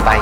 by